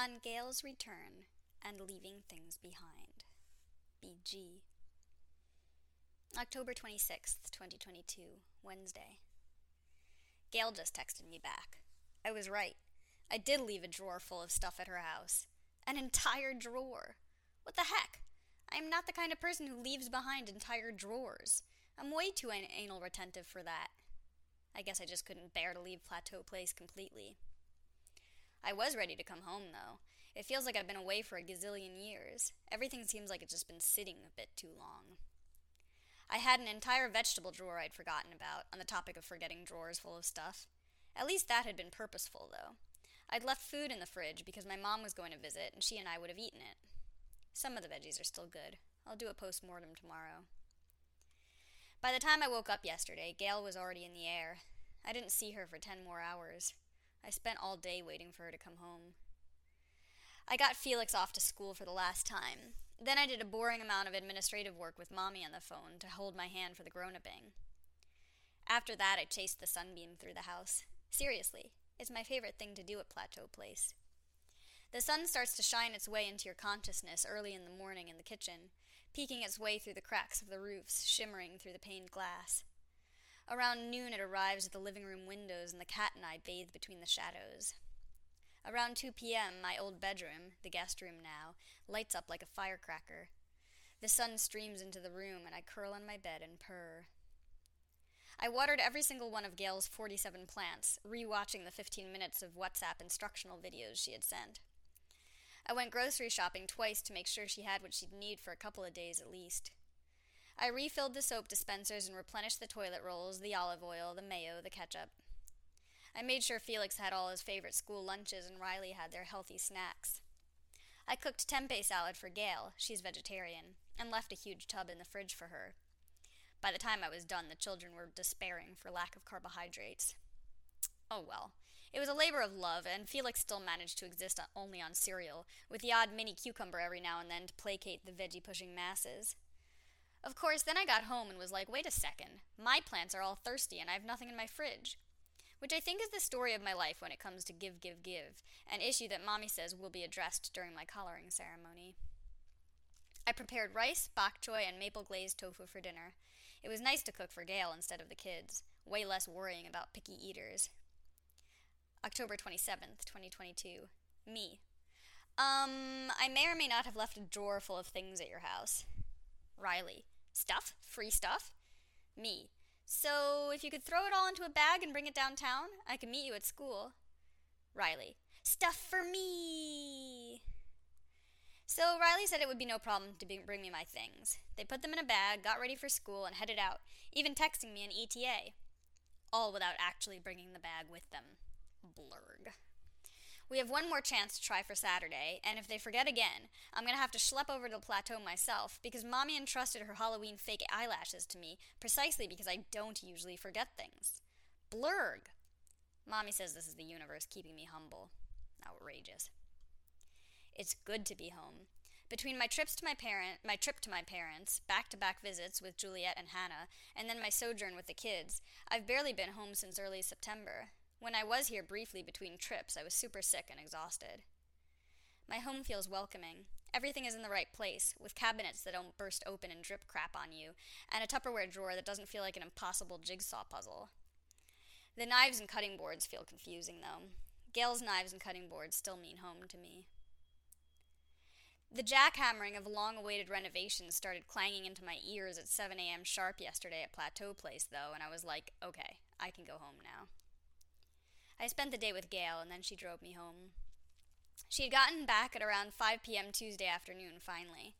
On Gale's Return and Leaving Things Behind. BG. October 26th, 2022, Wednesday. Gale just texted me back. I was right. I did leave a drawer full of stuff at her house. An entire drawer. What the heck? I am not the kind of person who leaves behind entire drawers. I'm way too anal retentive for that. I guess I just couldn't bear to leave Plateau Place completely. I was ready to come home, though. It feels like I've been away for a gazillion years. Everything seems like it's just been sitting a bit too long. I had an entire vegetable drawer I'd forgotten about, on the topic of forgetting drawers full of stuff. At least that had been purposeful, though. I'd left food in the fridge because my mom was going to visit and she and I would have eaten it. Some of the veggies are still good. I'll do a post mortem tomorrow. By the time I woke up yesterday, Gale was already in the air. I didn't see her for ten more hours. I spent all day waiting for her to come home. I got Felix off to school for the last time. Then I did a boring amount of administrative work with Mommy on the phone to hold my hand for the grown uping. After that, I chased the sunbeam through the house. Seriously, it's my favorite thing to do at Plateau Place. The sun starts to shine its way into your consciousness early in the morning in the kitchen, peeking its way through the cracks of the roofs, shimmering through the paned glass. Around noon, it arrives at the living room windows, and the cat and I bathe between the shadows. Around 2 p.m., my old bedroom, the guest room now, lights up like a firecracker. The sun streams into the room, and I curl on my bed and purr. I watered every single one of Gale's 47 plants, re-watching the 15 minutes of WhatsApp instructional videos she had sent. I went grocery shopping twice to make sure she had what she'd need for a couple of days at least. I refilled the soap dispensers and replenished the toilet rolls, the olive oil, the mayo, the ketchup. I made sure Felix had all his favorite school lunches and Riley had their healthy snacks. I cooked tempeh salad for Gale, she's vegetarian, and left a huge tub in the fridge for her. By the time I was done, the children were despairing for lack of carbohydrates. Oh well. It was a labor of love, and Felix still managed to exist only on cereal, with the odd mini cucumber every now and then to placate the veggie pushing masses. Of course, then I got home and was like, wait a second, my plants are all thirsty and I have nothing in my fridge which I think is the story of my life when it comes to give, give, give, an issue that Mommy says will be addressed during my collaring ceremony. I prepared rice, bok choy, and maple glazed tofu for dinner. It was nice to cook for Gale instead of the kids, way less worrying about picky eaters. October 27th, 2022. Me. Um, I may or may not have left a drawer full of things at your house. Riley. Stuff? Free stuff? Me. So, if you could throw it all into a bag and bring it downtown, I can meet you at school. Riley. Stuff for me! So, Riley said it would be no problem to bring me my things. They put them in a bag, got ready for school, and headed out, even texting me an ETA. All without actually bringing the bag with them. Blurg. We have one more chance to try for Saturday, and if they forget again, I'm going to have to schlep over to the plateau myself because Mommy entrusted her Halloween fake eyelashes to me precisely because I don't usually forget things. Blurg! Mommy says this is the universe keeping me humble. Outrageous. It's good to be home. Between my trips to my parent, my trip to my parents, back-to-back visits with Juliet and Hannah, and then my sojourn with the kids, I've barely been home since early September. When I was here briefly between trips, I was super sick and exhausted. My home feels welcoming. Everything is in the right place, with cabinets that don't burst open and drip crap on you, and a Tupperware drawer that doesn't feel like an impossible jigsaw puzzle. The knives and cutting boards feel confusing, though. Gale's knives and cutting boards still mean home to me. The jackhammering of long awaited renovations started clanging into my ears at 7 a.m. sharp yesterday at Plateau Place, though, and I was like, okay, I can go home now. I spent the day with Gale, and then she drove me home. She had gotten back at around 5 p.m. Tuesday afternoon, finally.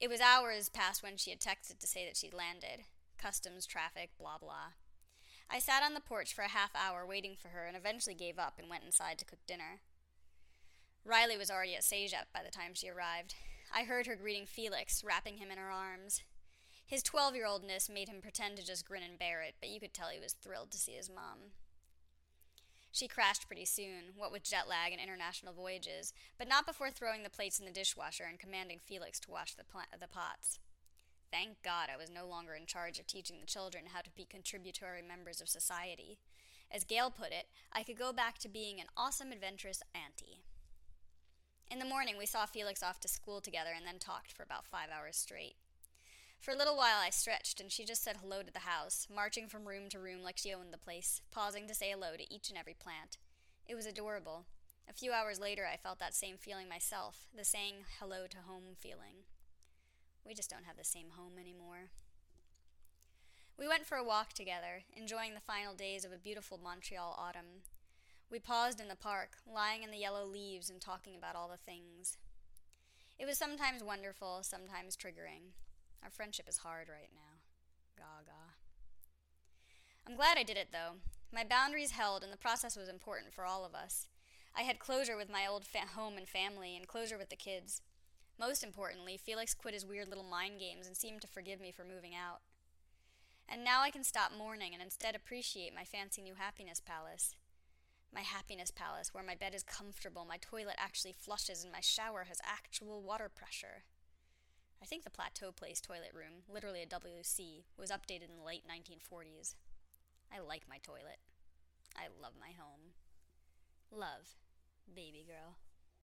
It was hours past when she had texted to say that she'd landed. Customs, traffic, blah blah. I sat on the porch for a half hour waiting for her and eventually gave up and went inside to cook dinner. Riley was already at CEGEP by the time she arrived. I heard her greeting Felix, wrapping him in her arms. His 12 year oldness made him pretend to just grin and bear it, but you could tell he was thrilled to see his mom. She crashed pretty soon, what with jet lag and international voyages, but not before throwing the plates in the dishwasher and commanding Felix to wash the, the pots. Thank God I was no longer in charge of teaching the children how to be contributory members of society. As Gale put it, I could go back to being an awesome, adventurous auntie. In the morning, we saw Felix off to school together and then talked for about five hours straight. For a little while, I stretched, and she just said hello to the house, marching from room to room like she owned the place, pausing to say hello to each and every plant. It was adorable. A few hours later, I felt that same feeling myself, the saying hello to home feeling. We just don't have the same home anymore. We went for a walk together, enjoying the final days of a beautiful Montreal autumn. We paused in the park, lying in the yellow leaves and talking about all the things. It was sometimes wonderful, sometimes triggering. Our friendship is hard right now. Gaga. I'm glad I did it, though. My boundaries held, and the process was important for all of us. I had closure with my old fa- home and family, and closure with the kids. Most importantly, Felix quit his weird little mind games and seemed to forgive me for moving out. And now I can stop mourning and instead appreciate my fancy new happiness palace. My happiness palace, where my bed is comfortable, my toilet actually flushes, and my shower has actual water pressure. I think the Plateau Place toilet room, literally a WC, was updated in the late 1940s. I like my toilet. I love my home. Love, baby girl.